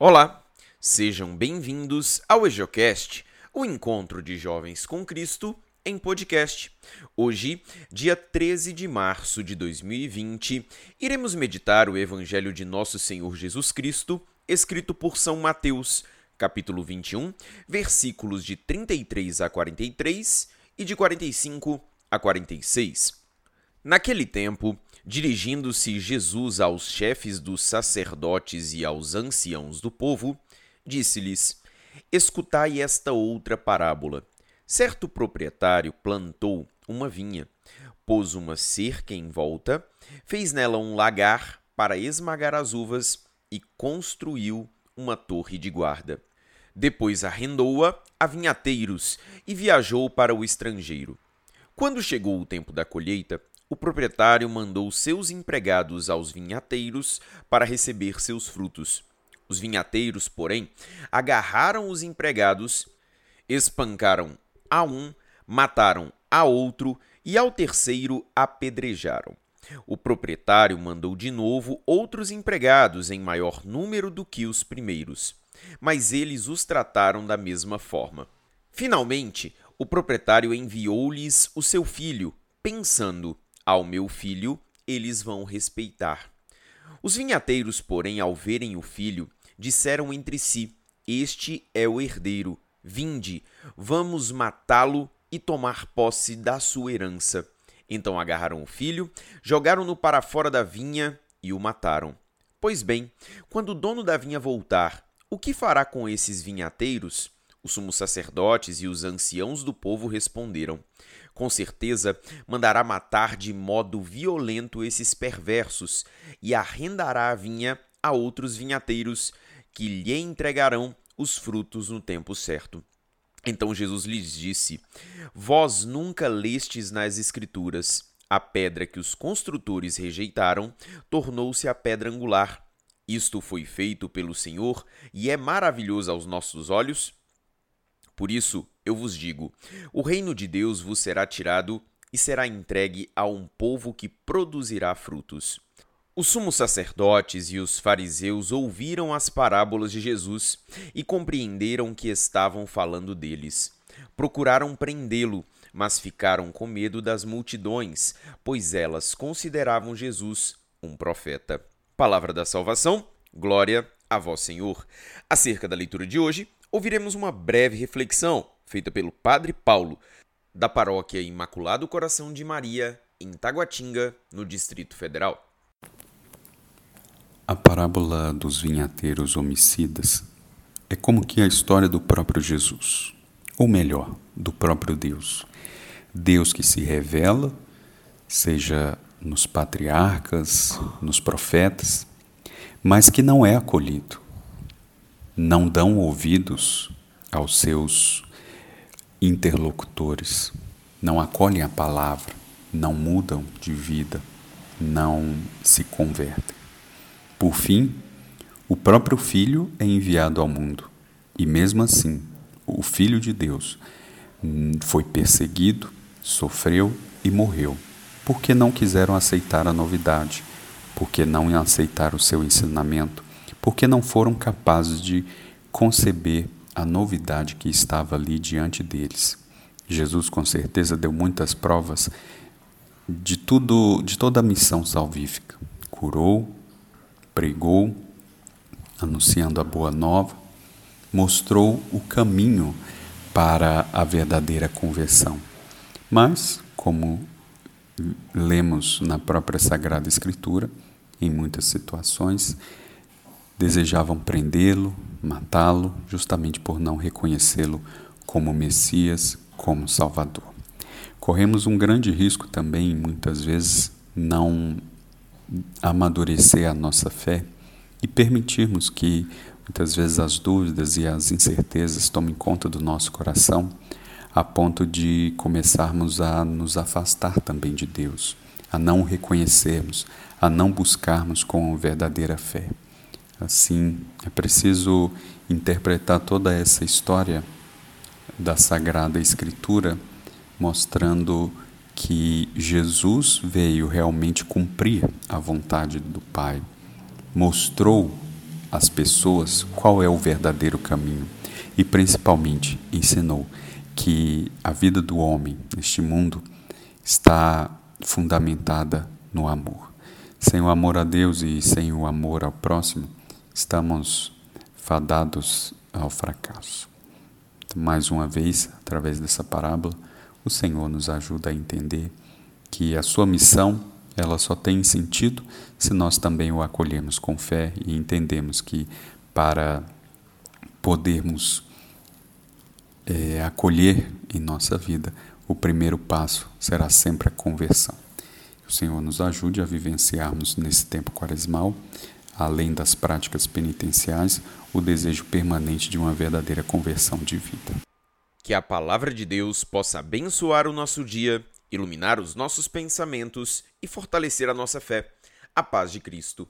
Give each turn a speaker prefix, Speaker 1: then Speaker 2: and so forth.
Speaker 1: Olá, sejam bem-vindos ao EJOcast, o encontro de jovens com Cristo em podcast. Hoje, dia 13 de março de 2020, iremos meditar o Evangelho de Nosso Senhor Jesus Cristo, escrito por São Mateus, capítulo 21, versículos de 33 a 43 e de 45 a 46. Naquele tempo, Dirigindo-se Jesus aos chefes dos sacerdotes e aos anciãos do povo, disse-lhes: Escutai esta outra parábola. Certo proprietário plantou uma vinha, pôs uma cerca em volta, fez nela um lagar para esmagar as uvas e construiu uma torre de guarda. Depois arrendou-a a vinhateiros e viajou para o estrangeiro. Quando chegou o tempo da colheita, o proprietário mandou seus empregados aos vinhateiros para receber seus frutos. Os vinhateiros, porém, agarraram os empregados, espancaram a um, mataram a outro e ao terceiro apedrejaram. O proprietário mandou de novo outros empregados em maior número do que os primeiros, mas eles os trataram da mesma forma. Finalmente, o proprietário enviou-lhes o seu filho, pensando: ao meu filho eles vão respeitar. Os vinhateiros, porém, ao verem o filho, disseram entre si: Este é o herdeiro. Vinde, vamos matá-lo e tomar posse da sua herança. Então agarraram o filho, jogaram-no para fora da vinha e o mataram. Pois bem, quando o dono da vinha voltar, o que fará com esses vinhateiros? Os sumos sacerdotes e os anciãos do povo responderam: Com certeza mandará matar de modo violento esses perversos e arrendará a vinha a outros vinhateiros que lhe entregarão os frutos no tempo certo. Então Jesus lhes disse: Vós nunca lestes nas Escrituras. A pedra que os construtores rejeitaram tornou-se a pedra angular. Isto foi feito pelo Senhor e é maravilhoso aos nossos olhos? Por isso, eu vos digo: o reino de Deus vos será tirado e será entregue a um povo que produzirá frutos. Os sumos sacerdotes e os fariseus ouviram as parábolas de Jesus e compreenderam que estavam falando deles. Procuraram prendê-lo, mas ficaram com medo das multidões, pois elas consideravam Jesus um profeta. Palavra da salvação, glória a vós, Senhor. Acerca da leitura de hoje, ouviremos uma breve reflexão feita pelo Padre Paulo, da paróquia Imaculado Coração de Maria, em Taguatinga, no Distrito Federal.
Speaker 2: A parábola dos vinhateiros homicidas é como que a história do próprio Jesus, ou melhor, do próprio Deus. Deus que se revela, seja nos patriarcas, nos profetas, mas que não é acolhido não dão ouvidos aos seus interlocutores, não acolhem a palavra, não mudam de vida, não se convertem. Por fim, o próprio Filho é enviado ao mundo, e mesmo assim, o Filho de Deus foi perseguido, sofreu e morreu, porque não quiseram aceitar a novidade, porque não aceitaram o seu ensinamento, porque não foram capazes de conceber a novidade que estava ali diante deles. Jesus com certeza deu muitas provas de tudo, de toda a missão salvífica. Curou, pregou, anunciando a boa nova, mostrou o caminho para a verdadeira conversão. Mas, como lemos na própria Sagrada Escritura, em muitas situações, Desejavam prendê-lo, matá-lo, justamente por não reconhecê-lo como Messias, como Salvador. Corremos um grande risco também, muitas vezes, não amadurecer a nossa fé e permitirmos que muitas vezes as dúvidas e as incertezas tomem conta do nosso coração, a ponto de começarmos a nos afastar também de Deus, a não o reconhecermos, a não buscarmos com verdadeira fé. Assim, é preciso interpretar toda essa história da Sagrada Escritura, mostrando que Jesus veio realmente cumprir a vontade do Pai, mostrou às pessoas qual é o verdadeiro caminho e, principalmente, ensinou que a vida do homem neste mundo está fundamentada no amor. Sem o amor a Deus e sem o amor ao próximo, estamos fadados ao fracasso. Mais uma vez, através dessa parábola, o Senhor nos ajuda a entender que a sua missão ela só tem sentido se nós também o acolhemos com fé e entendemos que para podermos é, acolher em nossa vida, o primeiro passo será sempre a conversão. O Senhor nos ajude a vivenciarmos nesse tempo quaresmal, além das práticas penitenciais, o desejo permanente de uma verdadeira conversão de vida.
Speaker 1: Que a palavra de Deus possa abençoar o nosso dia iluminar os nossos pensamentos e fortalecer a nossa fé. A paz de Cristo.